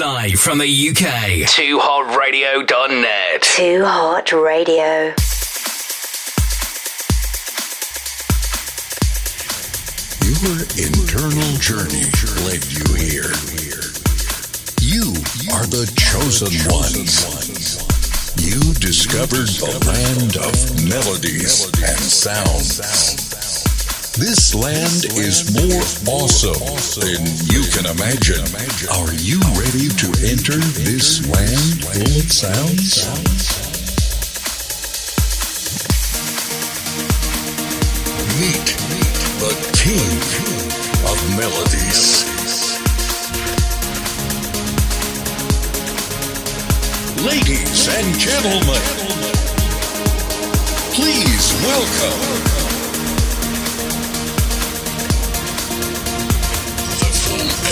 Live from the UK. 2hotradio.net. Too Hot Radio. Your internal journey led you here. You are the chosen ones. You discovered the land of melodies and sounds. This land is more awesome than you can imagine. Are you ready to enter this land full of sounds? Meet the king of melodies. Ladies and gentlemen, please welcome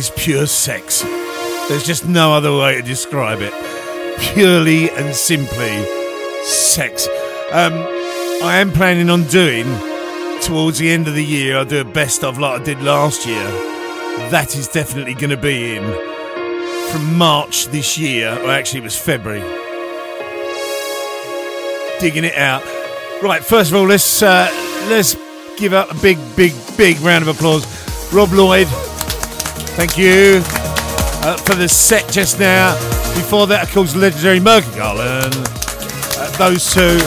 Is pure sex. There's just no other way to describe it. Purely and simply sex. Um, I am planning on doing towards the end of the year. I'll do a best of like I did last year. That is definitely going to be in from March this year, or actually it was February. Digging it out. Right, first of all, let's uh, let's give out a big, big, big round of applause. Rob Lloyd, Thank you uh, for the set just now. Before that, of course, legendary Merkel and uh, those two.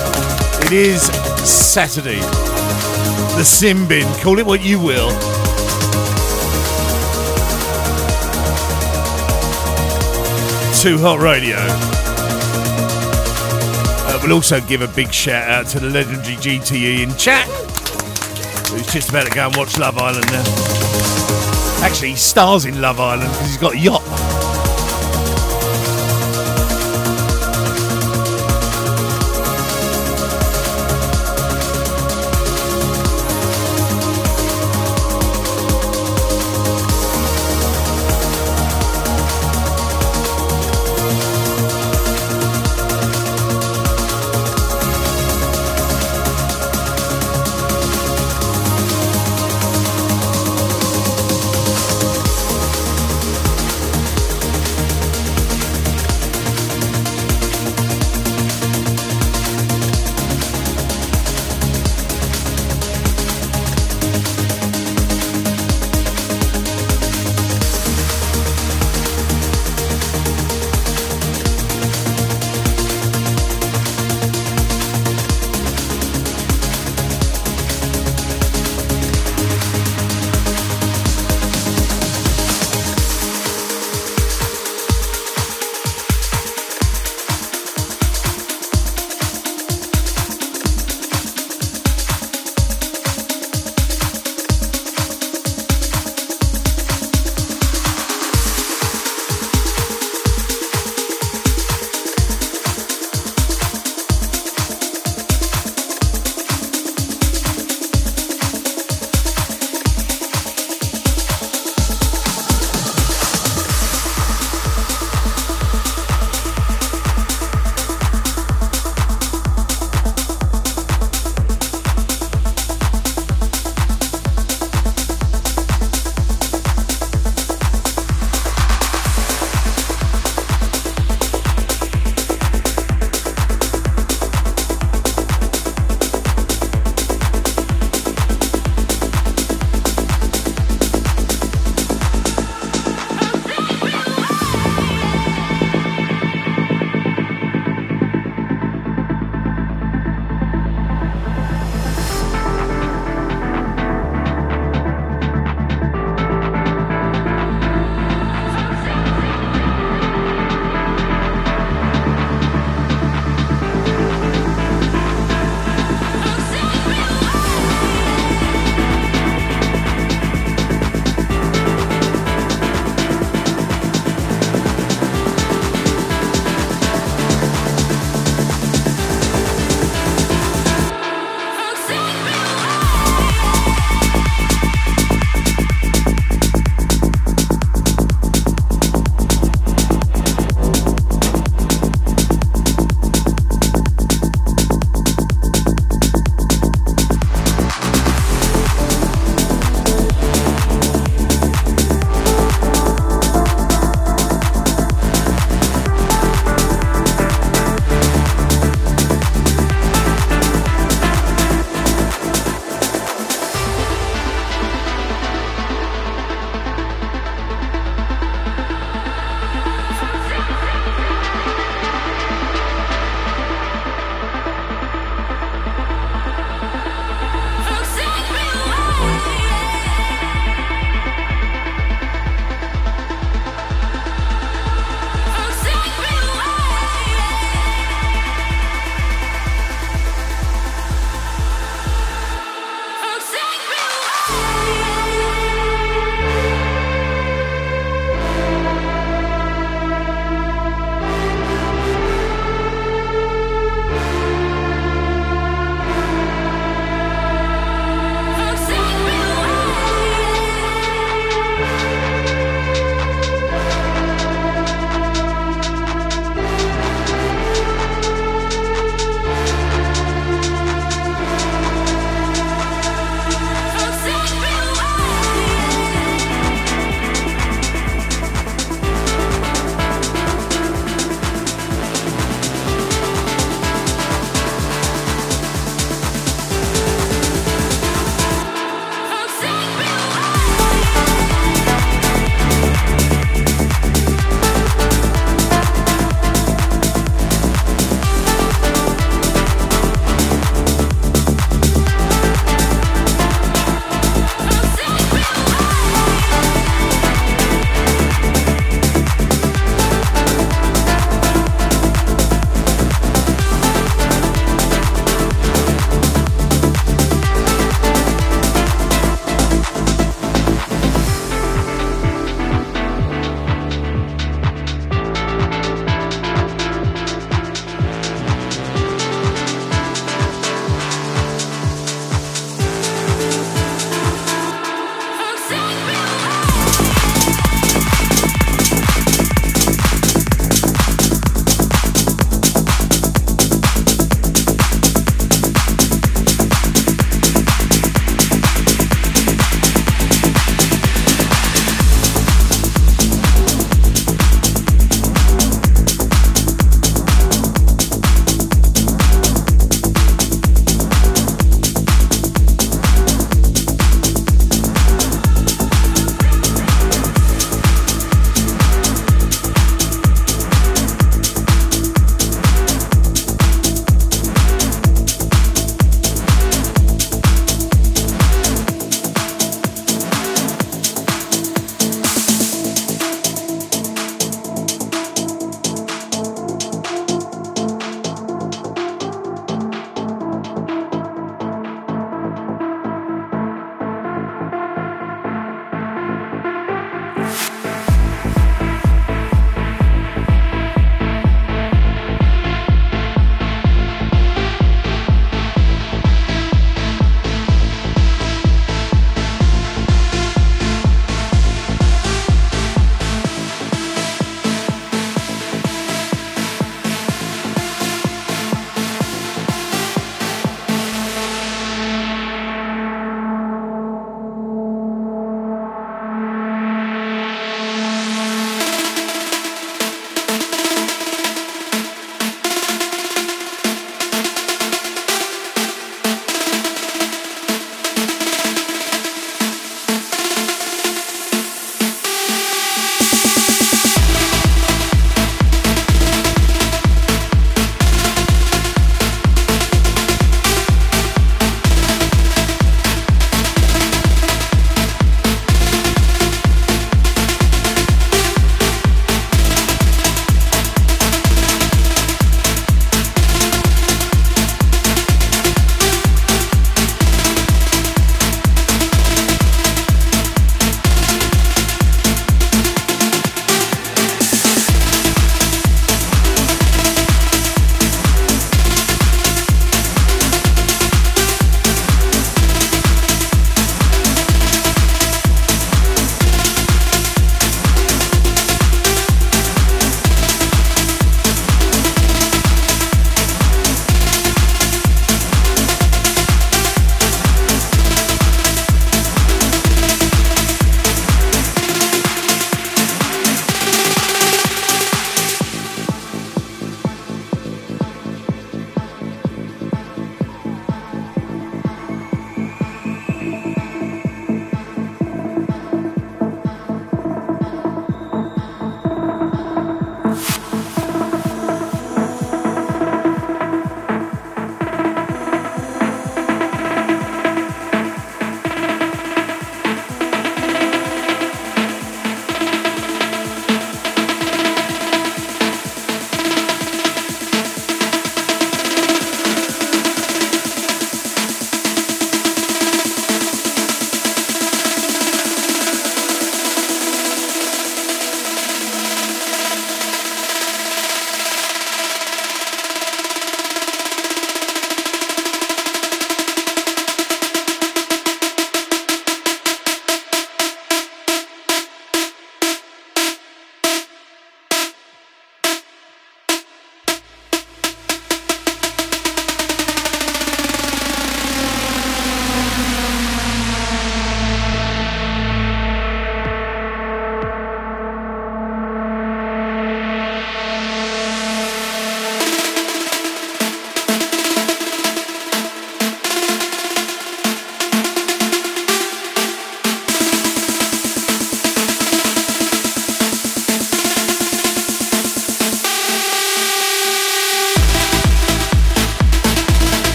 It is Saturday. The Simbin, Call it what you will. Too Hot Radio. Uh, we'll also give a big shout out to the legendary GTE in chat, who's just about to go and watch Love Island now. Actually, he stars in Love Island because he's got a yacht.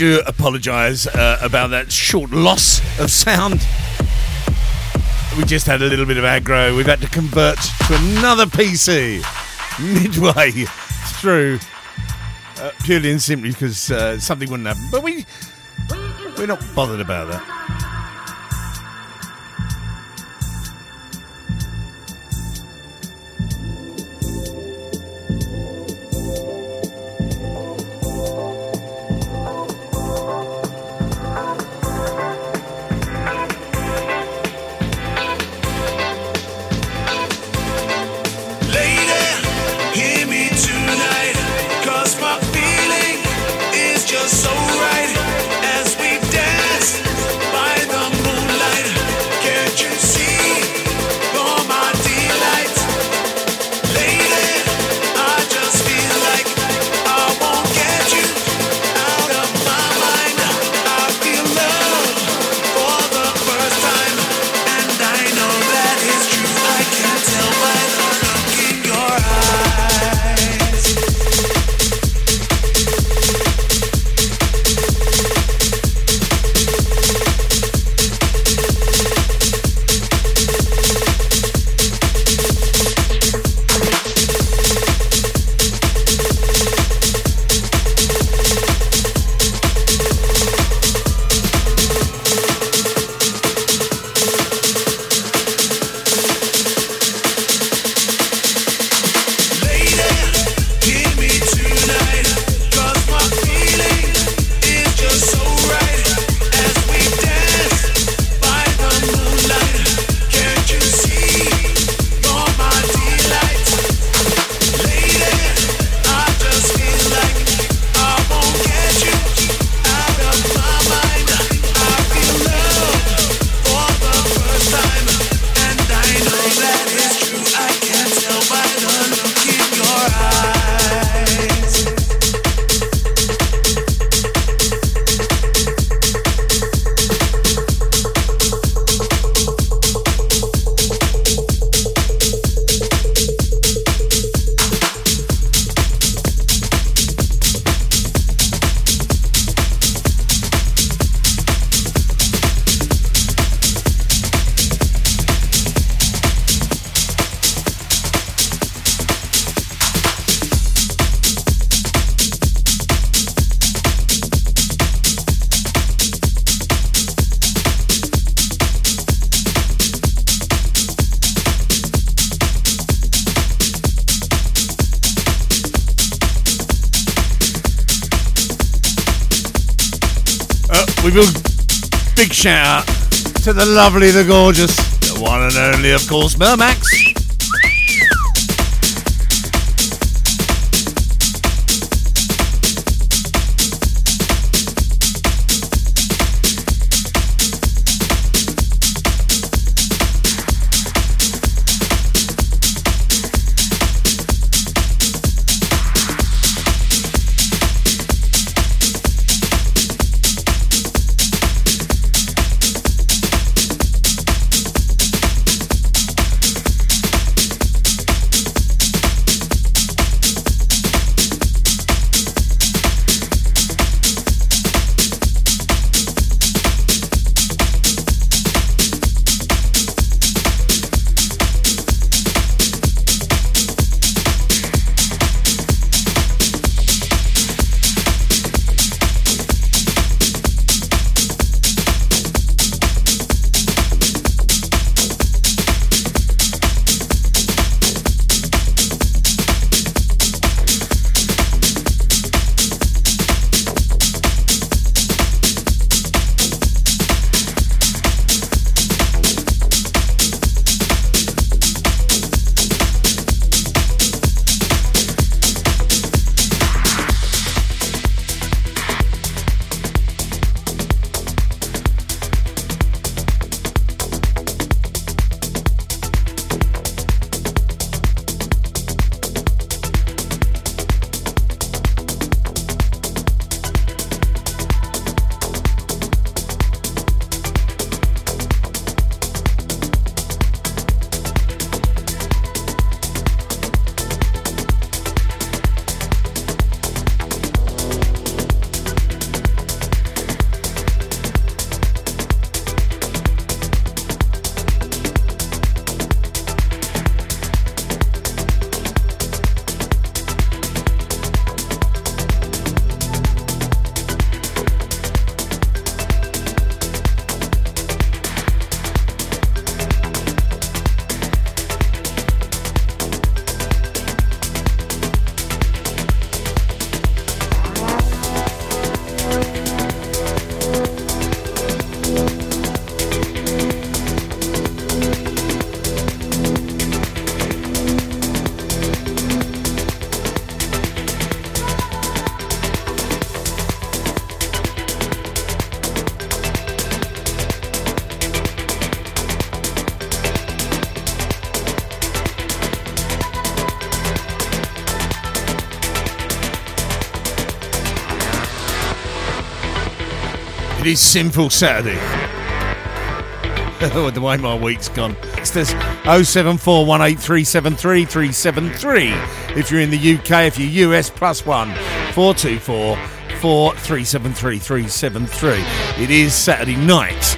Do apologise uh, about that short loss of sound. We just had a little bit of aggro. We've had to convert to another PC midway through, uh, purely and simply because uh, something wouldn't happen. But we we're not bothered about that. The lovely, the gorgeous, the one and only, of course, Mermax. Is Sinful Saturday. the way my week's gone. Text us 07418373373. If you're in the UK, if you're US, plus one 424 4373 It is Saturday night.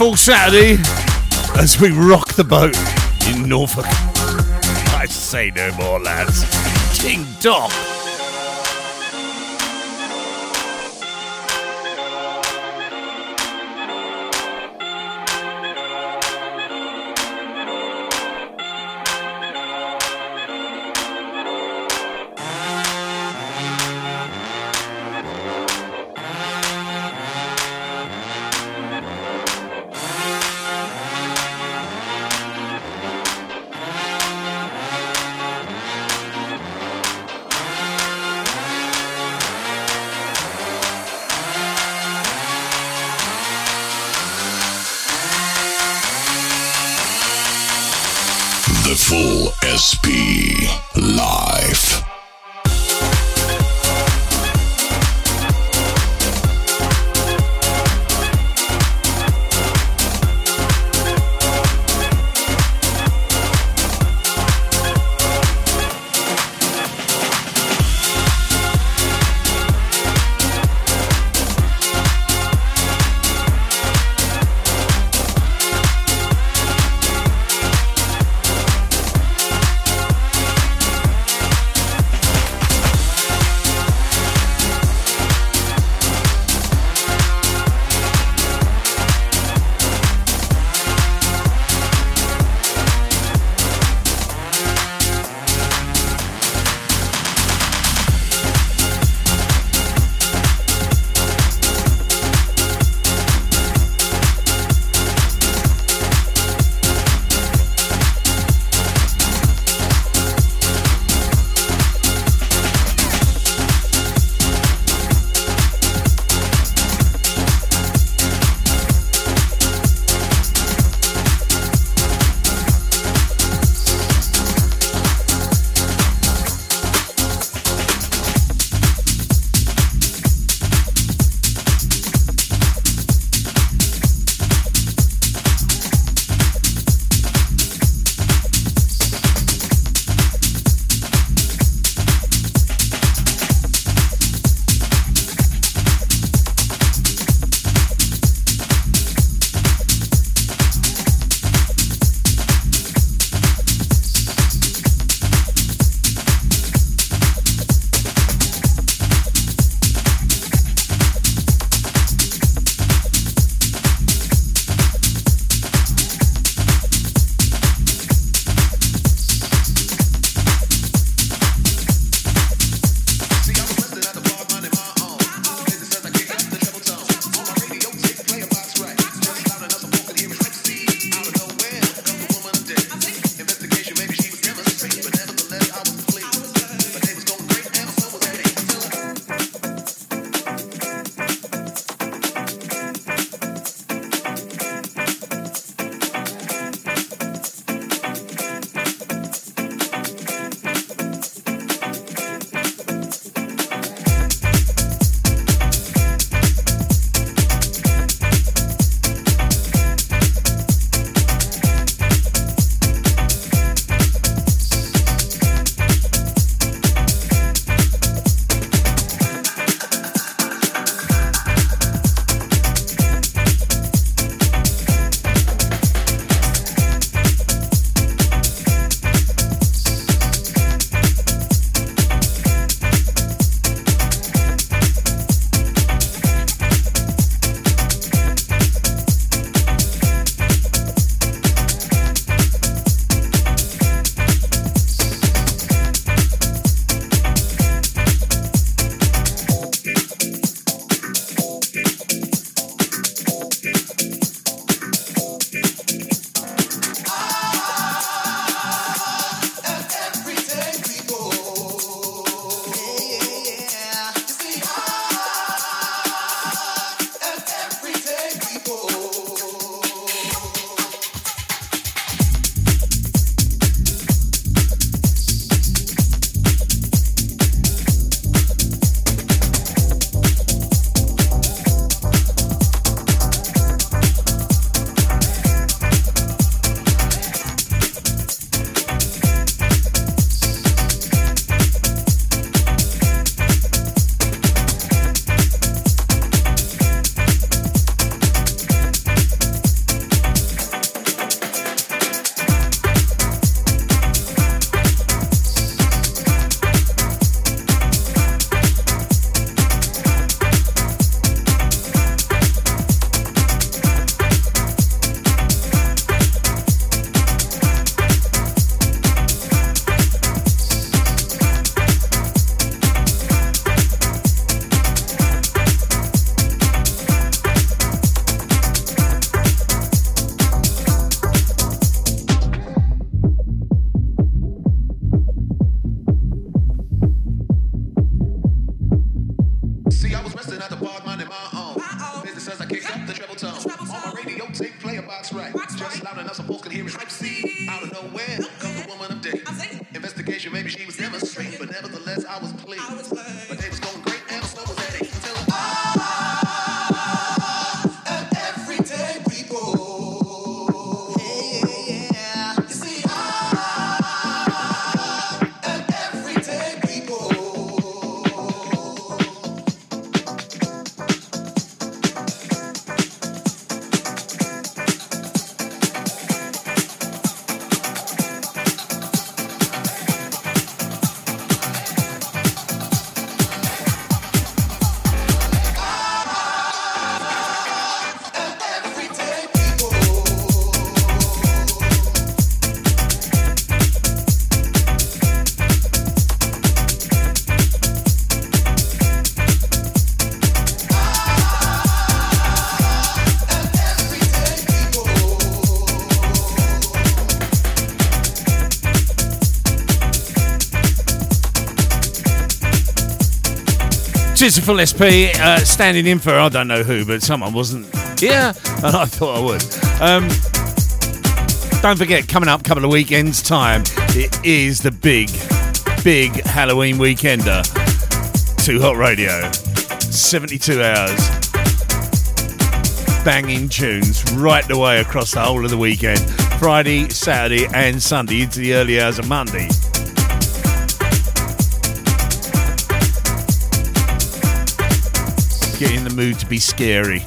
Sinful Saturday as we rock the boat in Norfolk. I say no more, lads. Ting dong. The full SP life. Oh. Full SP uh, standing in for I don't know who, but someone wasn't here, and I thought I would. Um, don't forget, coming up, a couple of weekends time, it is the big, big Halloween weekender. Too Hot Radio, 72 hours, banging tunes right the way across the whole of the weekend, Friday, Saturday, and Sunday into the early hours of Monday. Mood to be scary.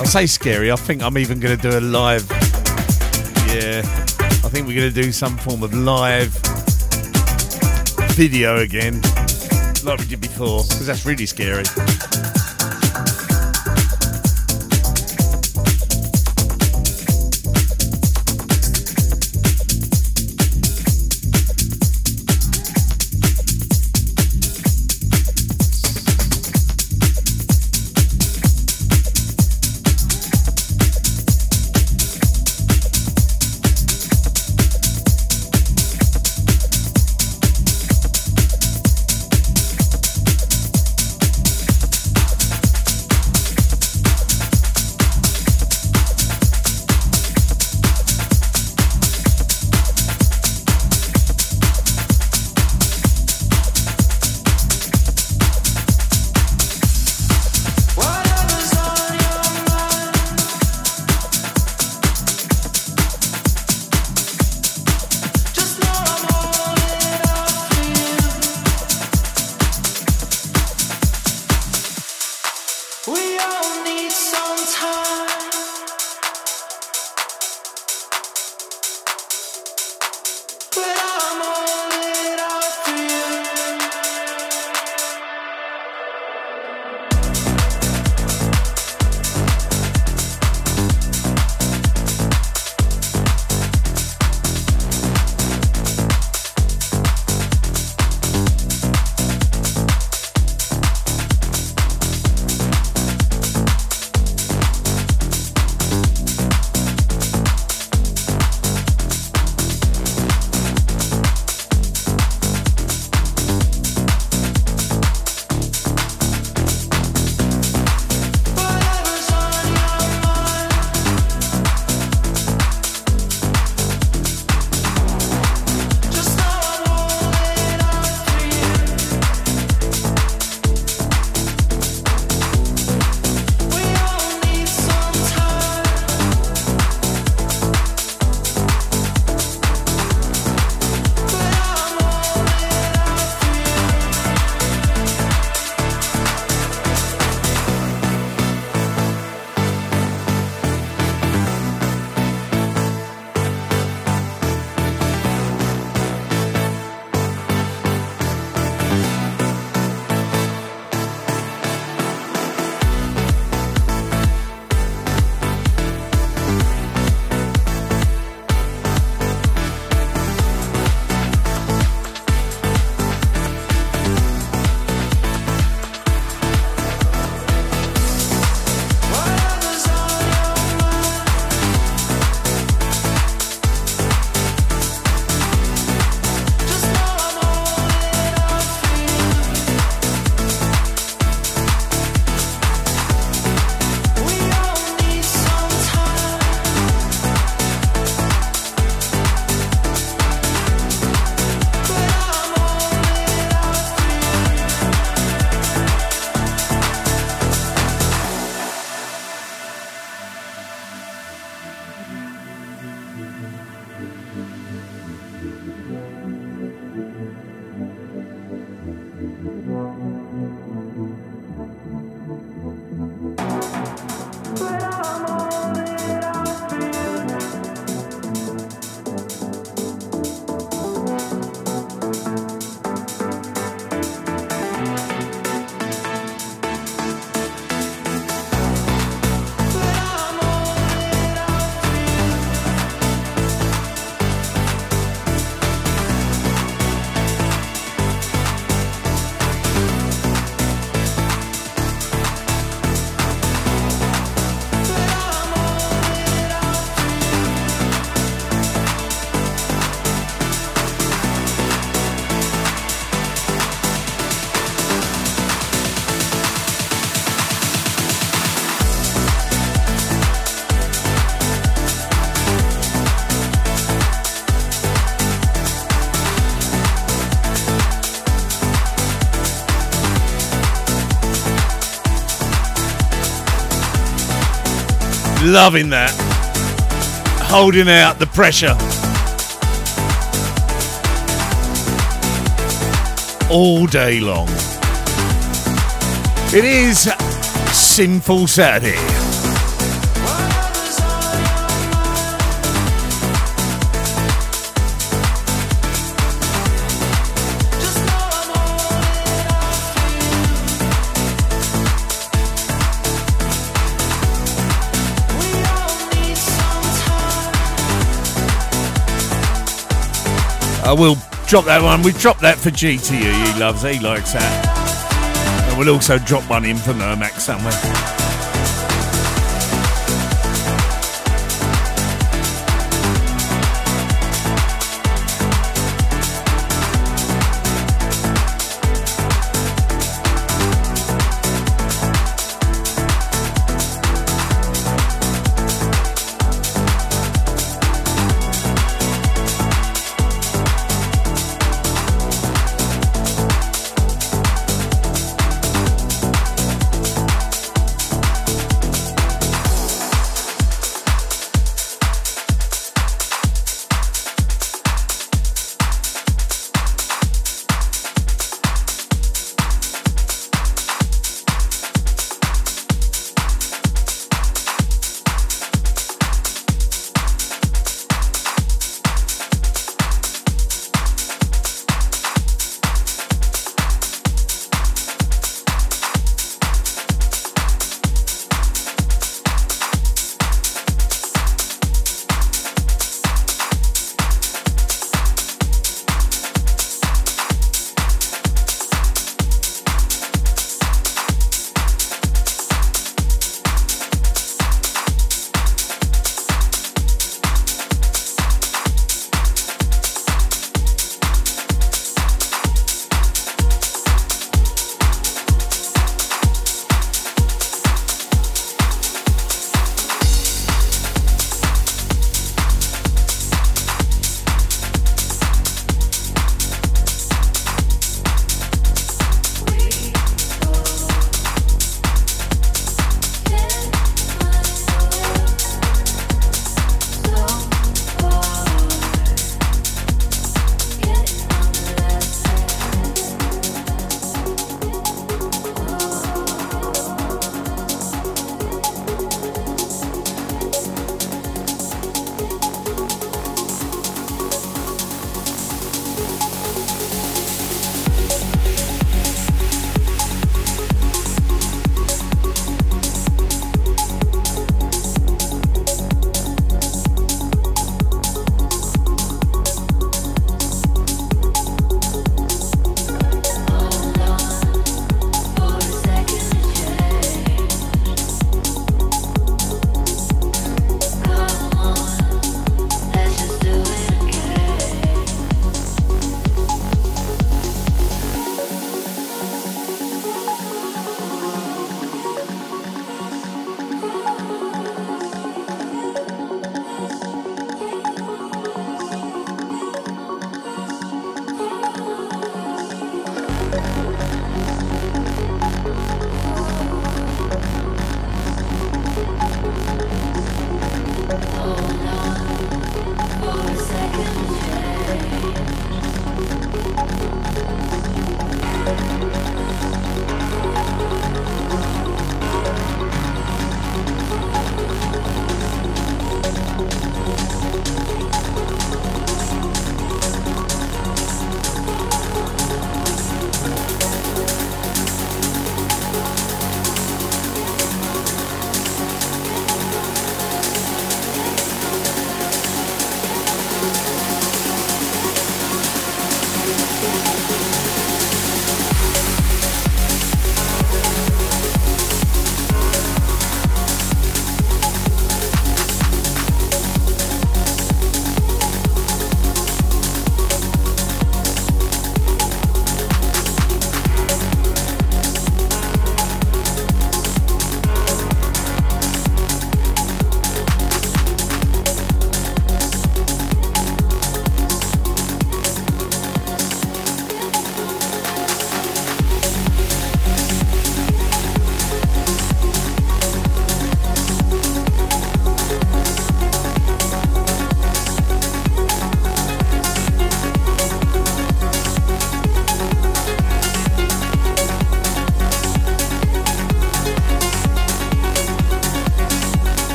I say scary, I think I'm even going to do a live. Yeah, I think we're going to do some form of live video again, like we did before, because that's really scary. Loving that. Holding out the pressure. All day long. It is Sinful Saturday. Will drop that one. We drop that for GTE. He loves. He likes that. And we'll also drop one in for Mermac somewhere.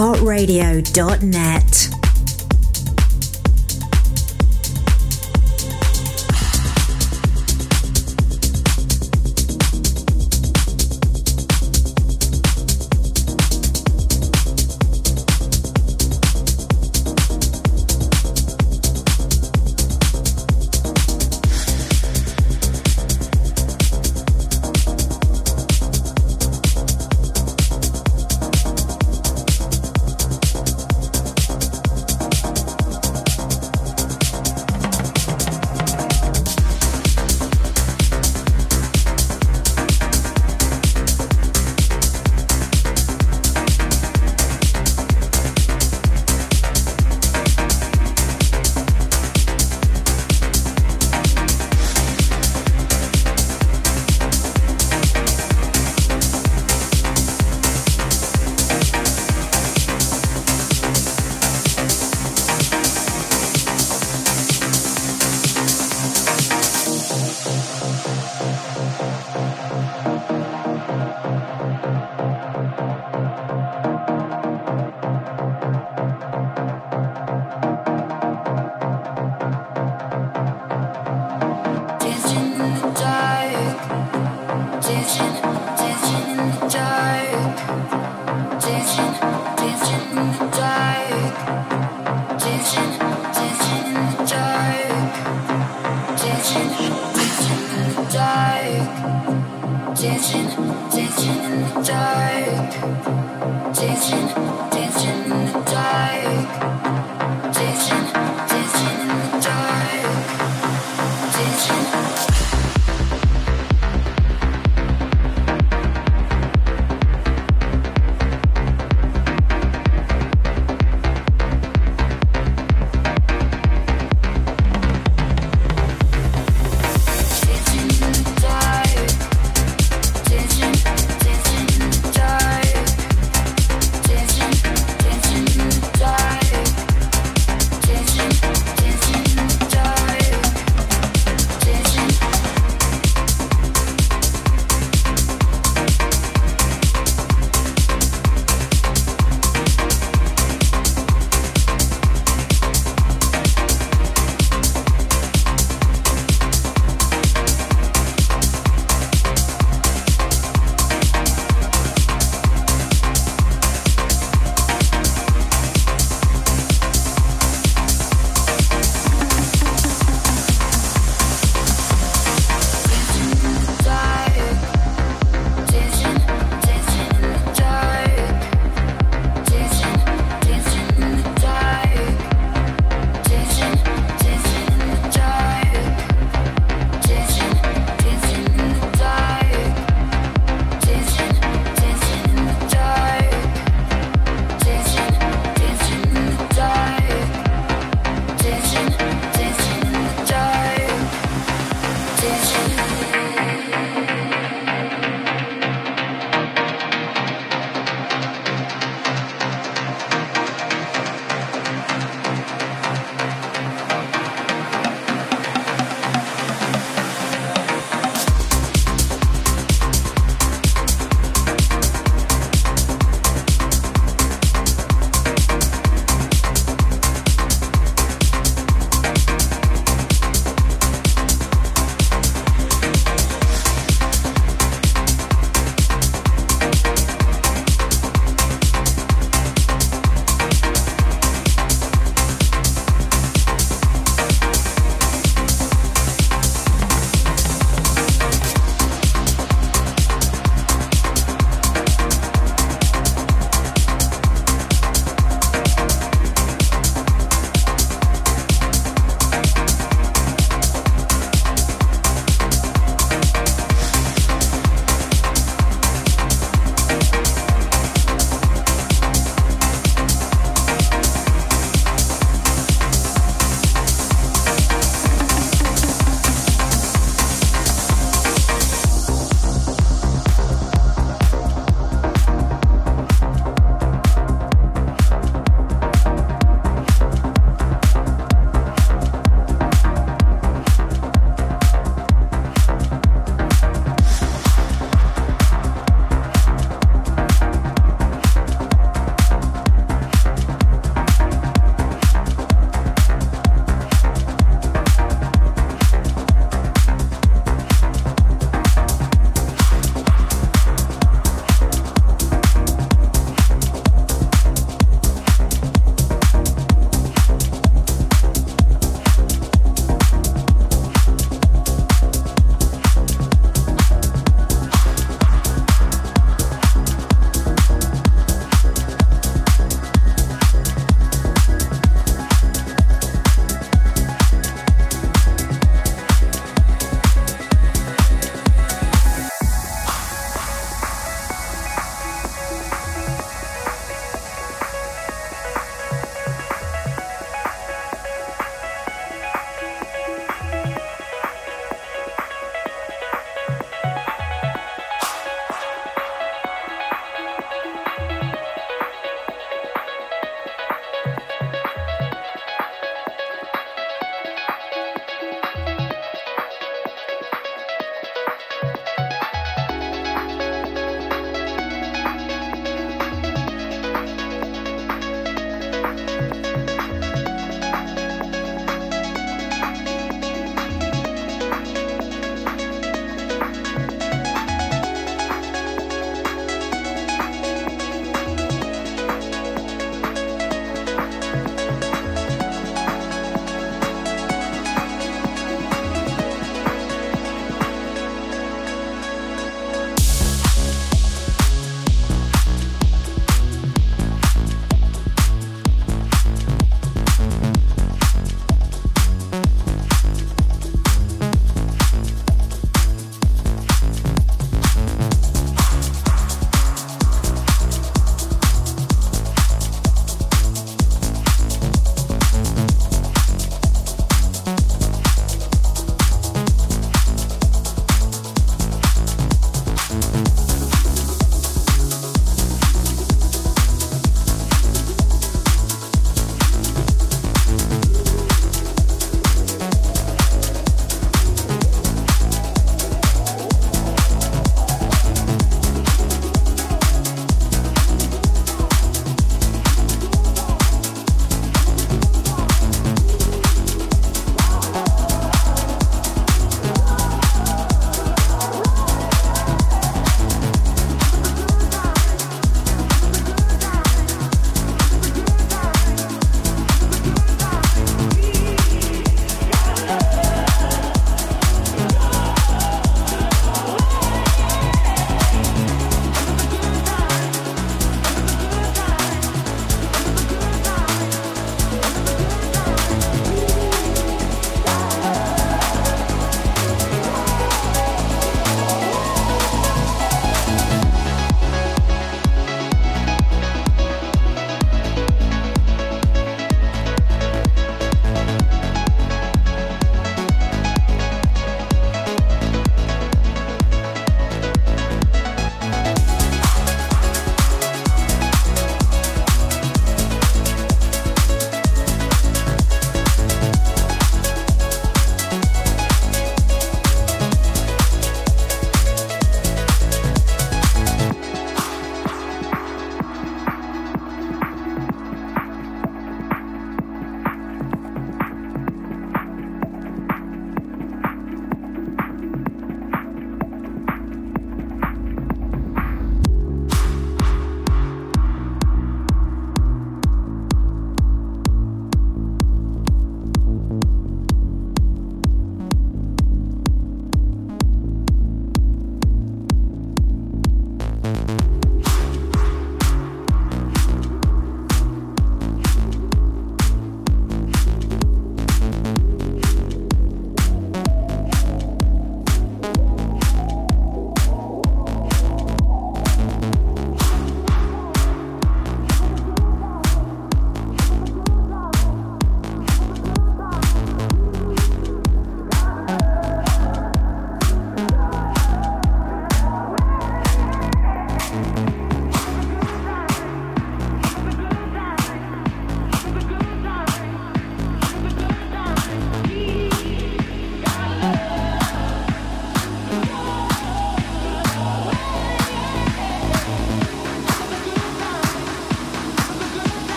Is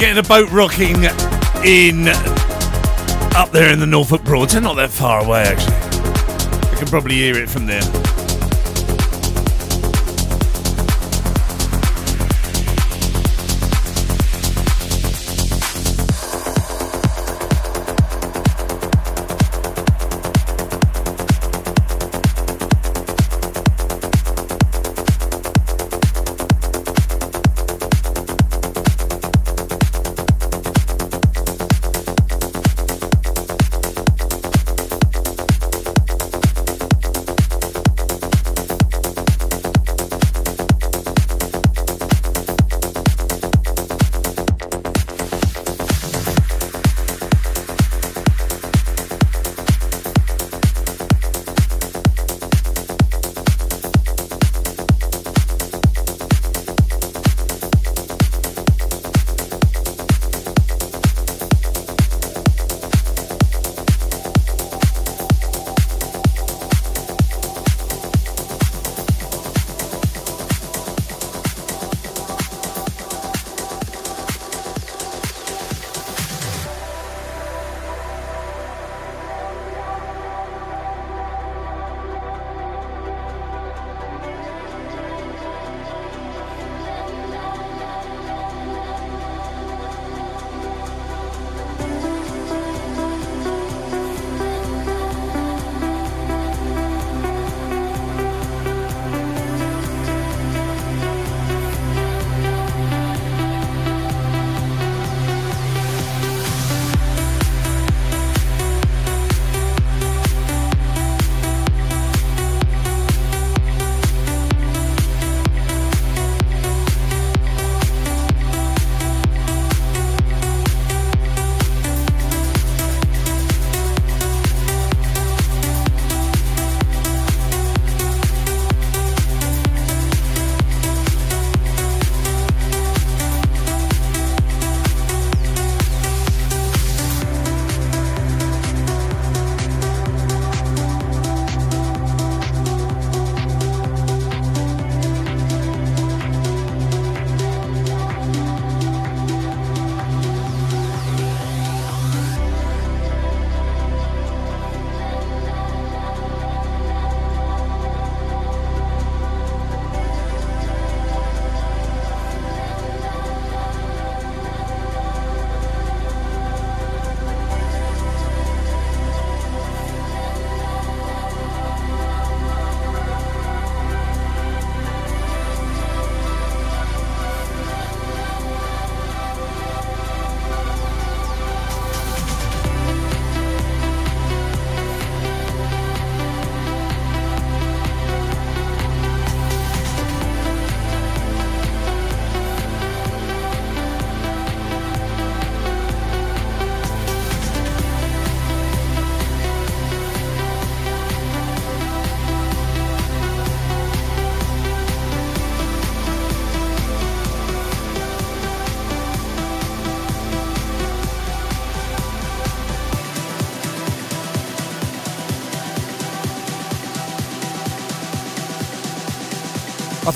getting a boat rocking in up there in the Norfolk Broads. They're not that far away, actually. You can probably hear it from there.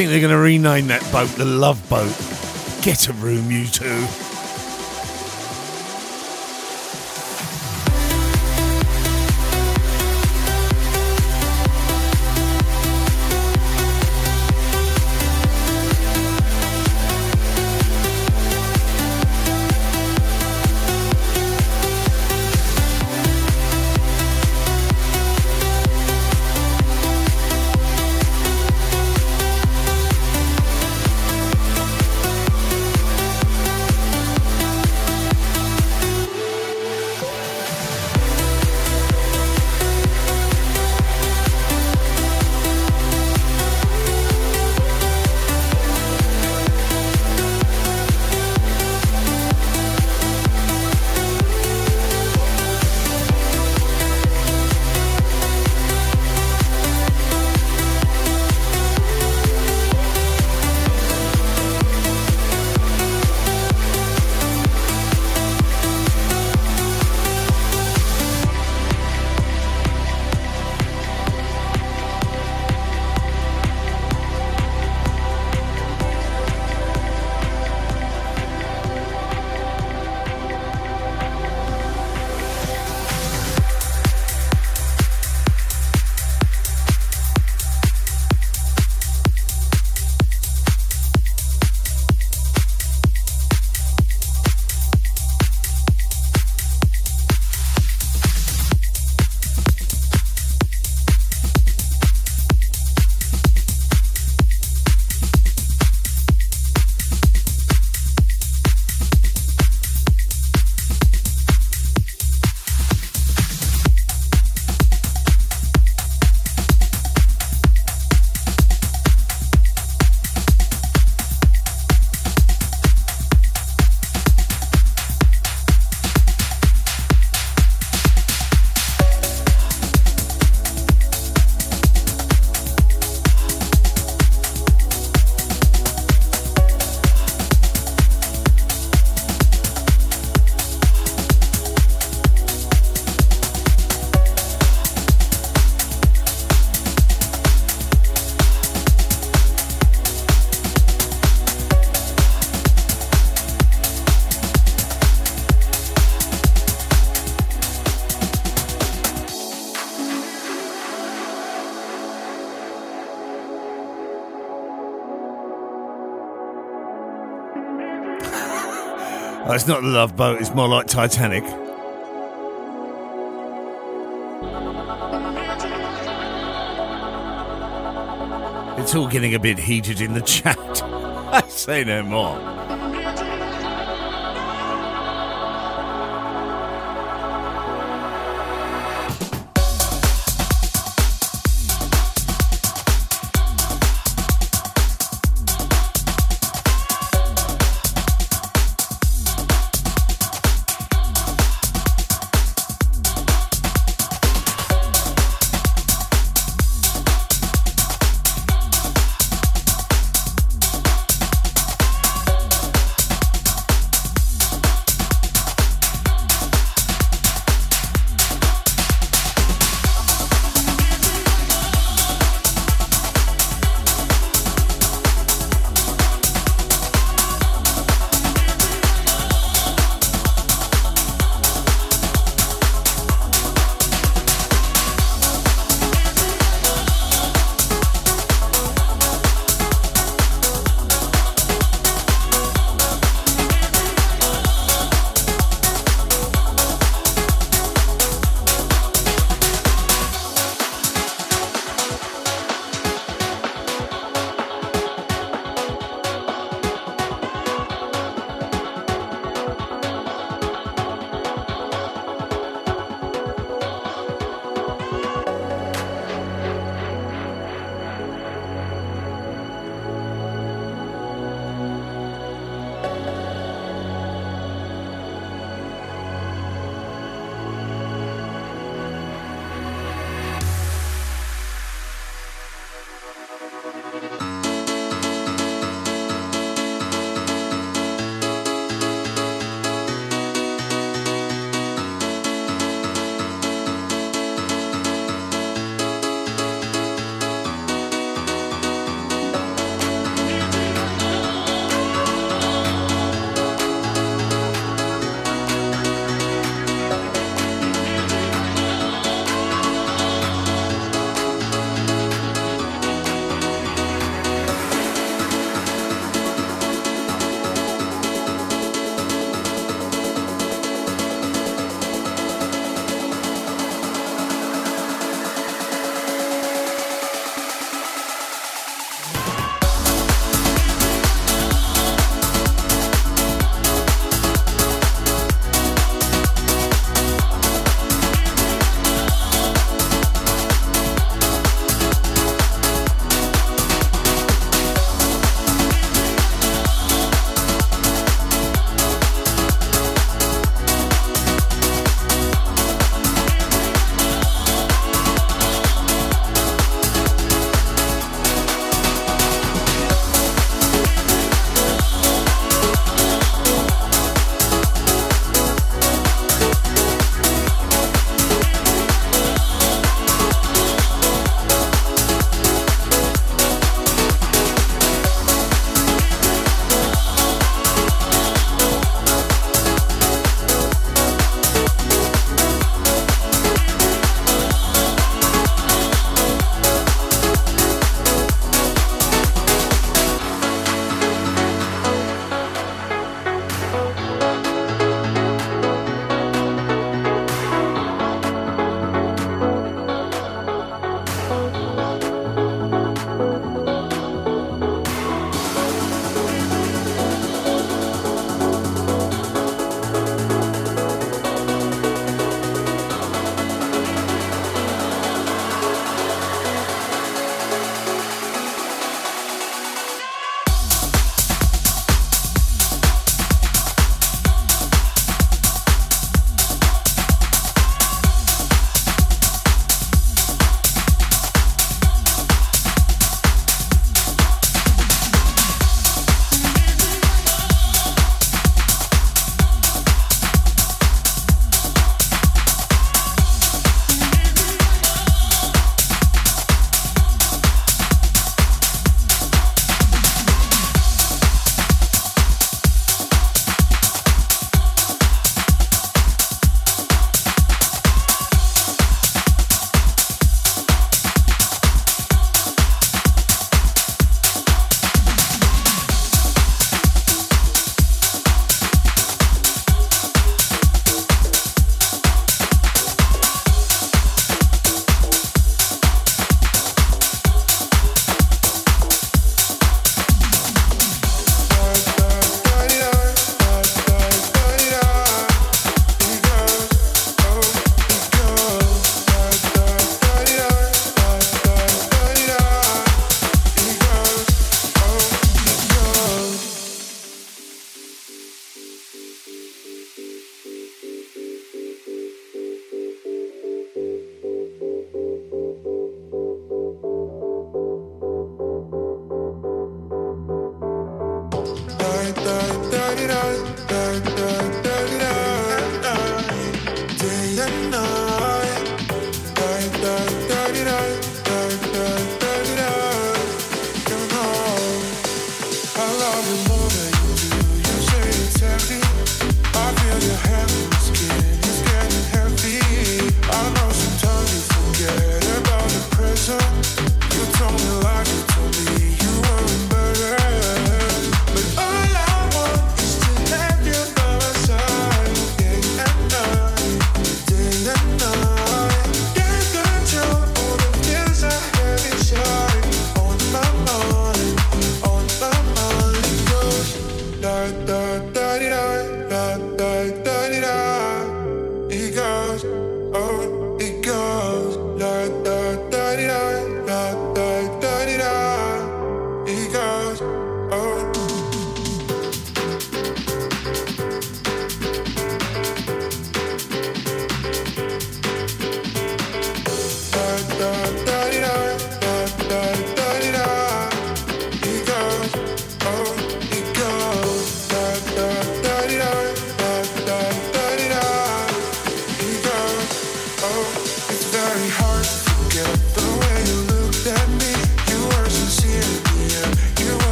Think they're going to rename that boat the Love Boat. Get a room, you two. It's not the Love Boat. It's more like Titanic. It's all getting a bit heated in the chat. I say no more.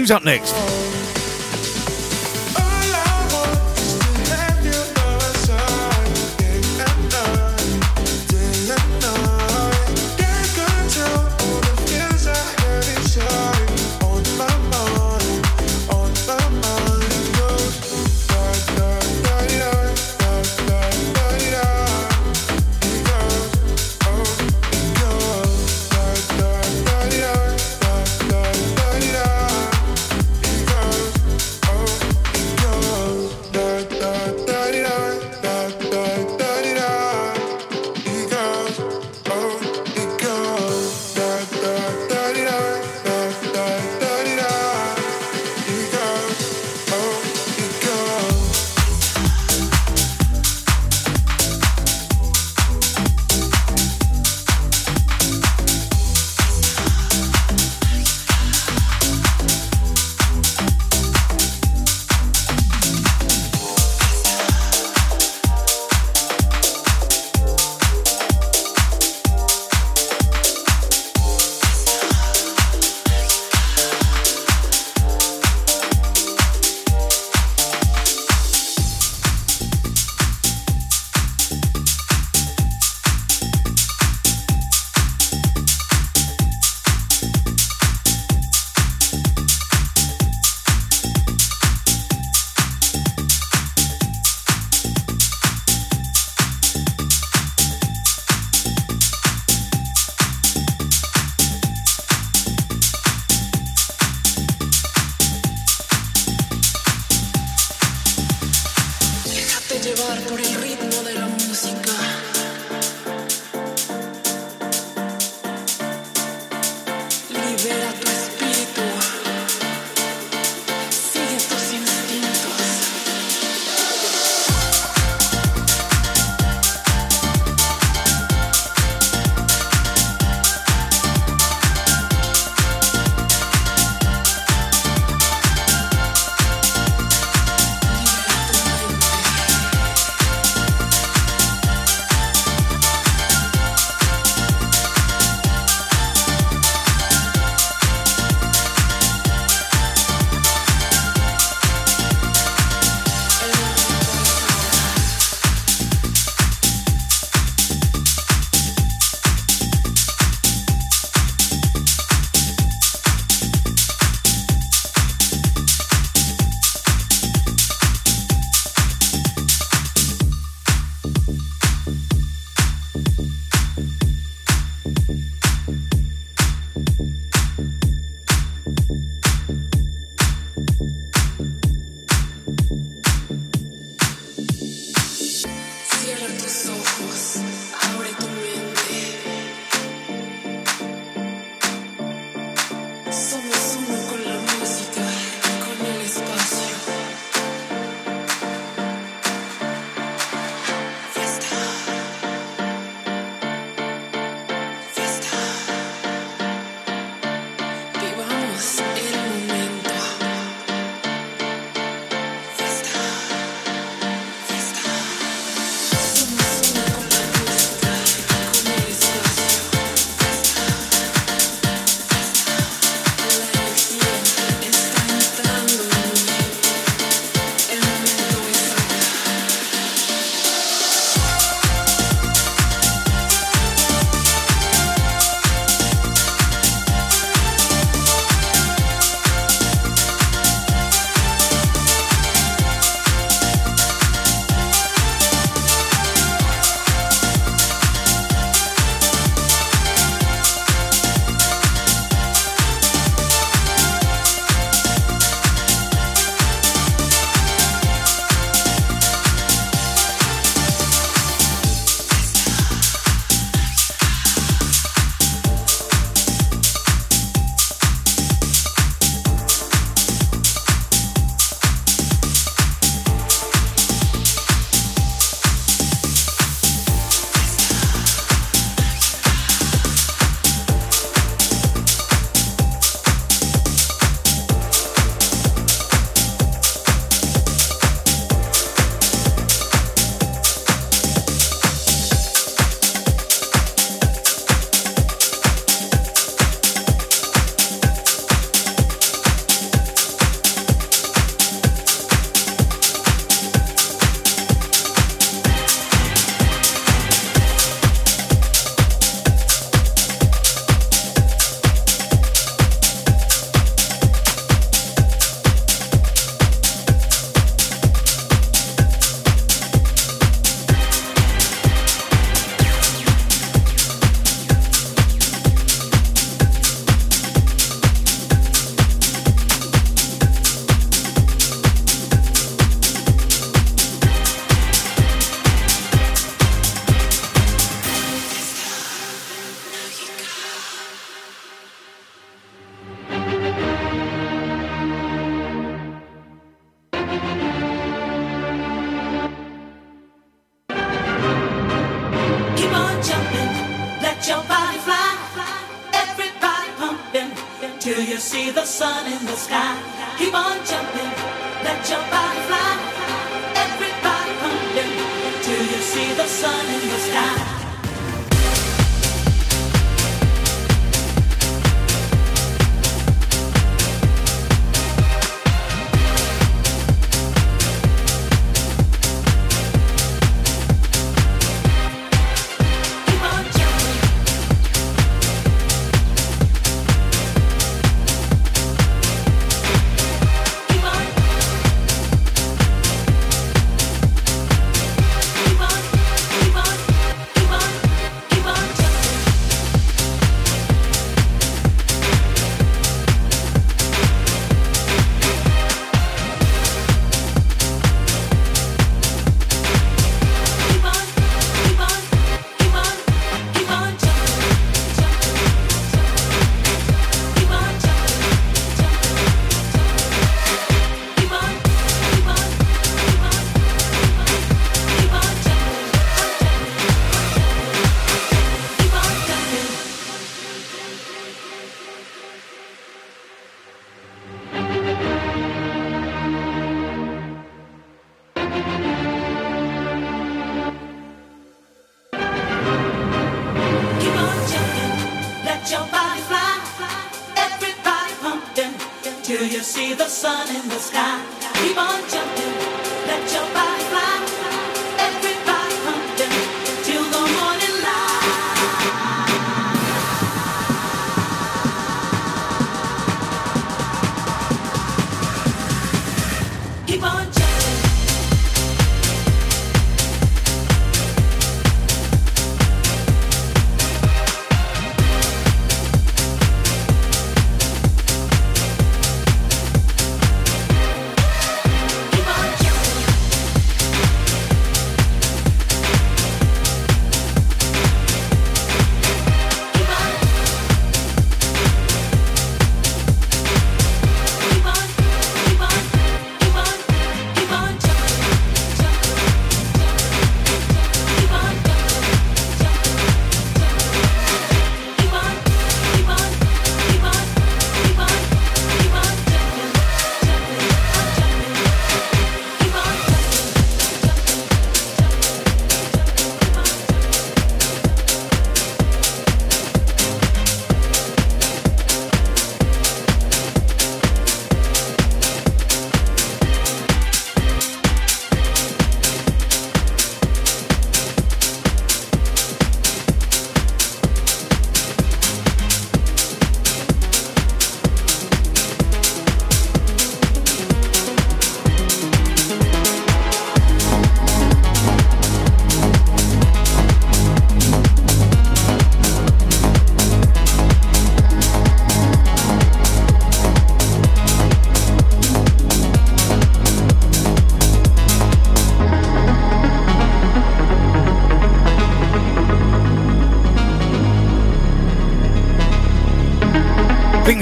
Who's up next?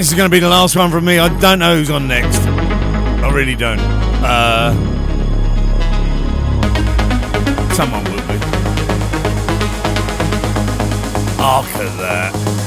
This is going to be the last one from me. I don't know who's on next. I really don't. Uh, someone will be. At that.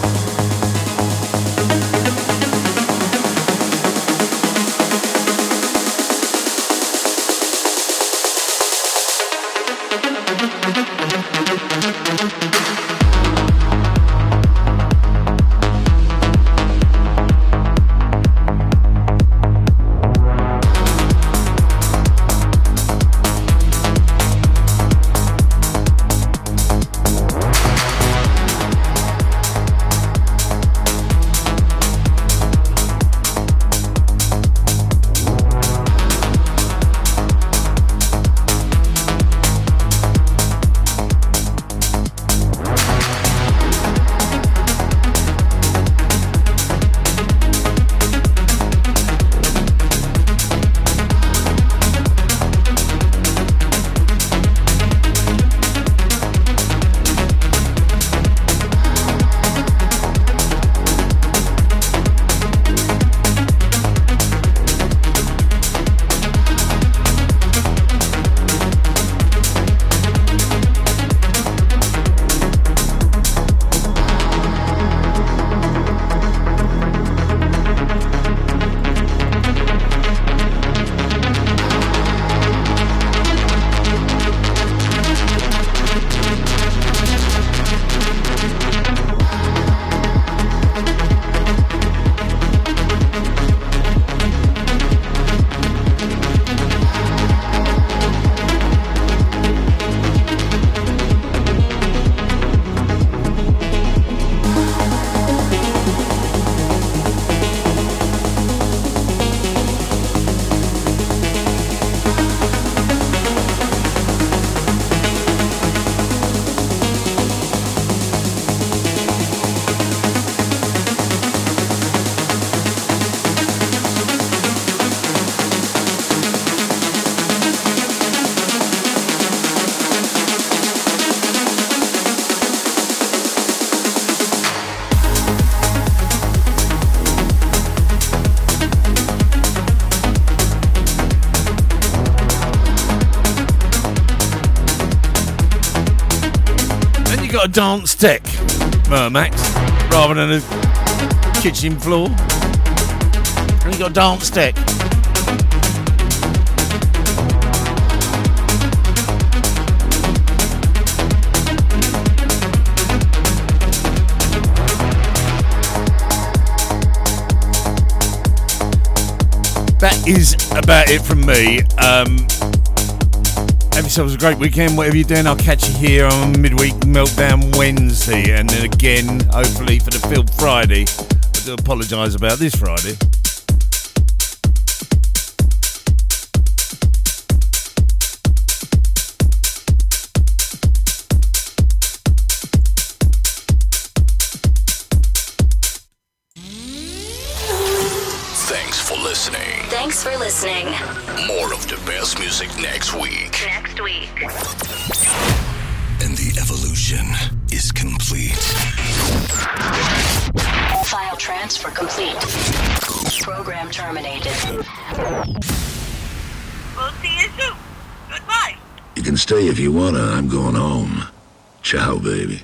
Dance deck, Mermax, rather than a kitchen floor. And you got dance deck. that is about it from me. Um, yourselves a great weekend. Whatever you're doing, I'll catch you here on Midweek Meltdown Wednesday, and then again, hopefully, for the Film Friday. I do apologise about this Friday. You wanna. I'm going home. Ciao, baby.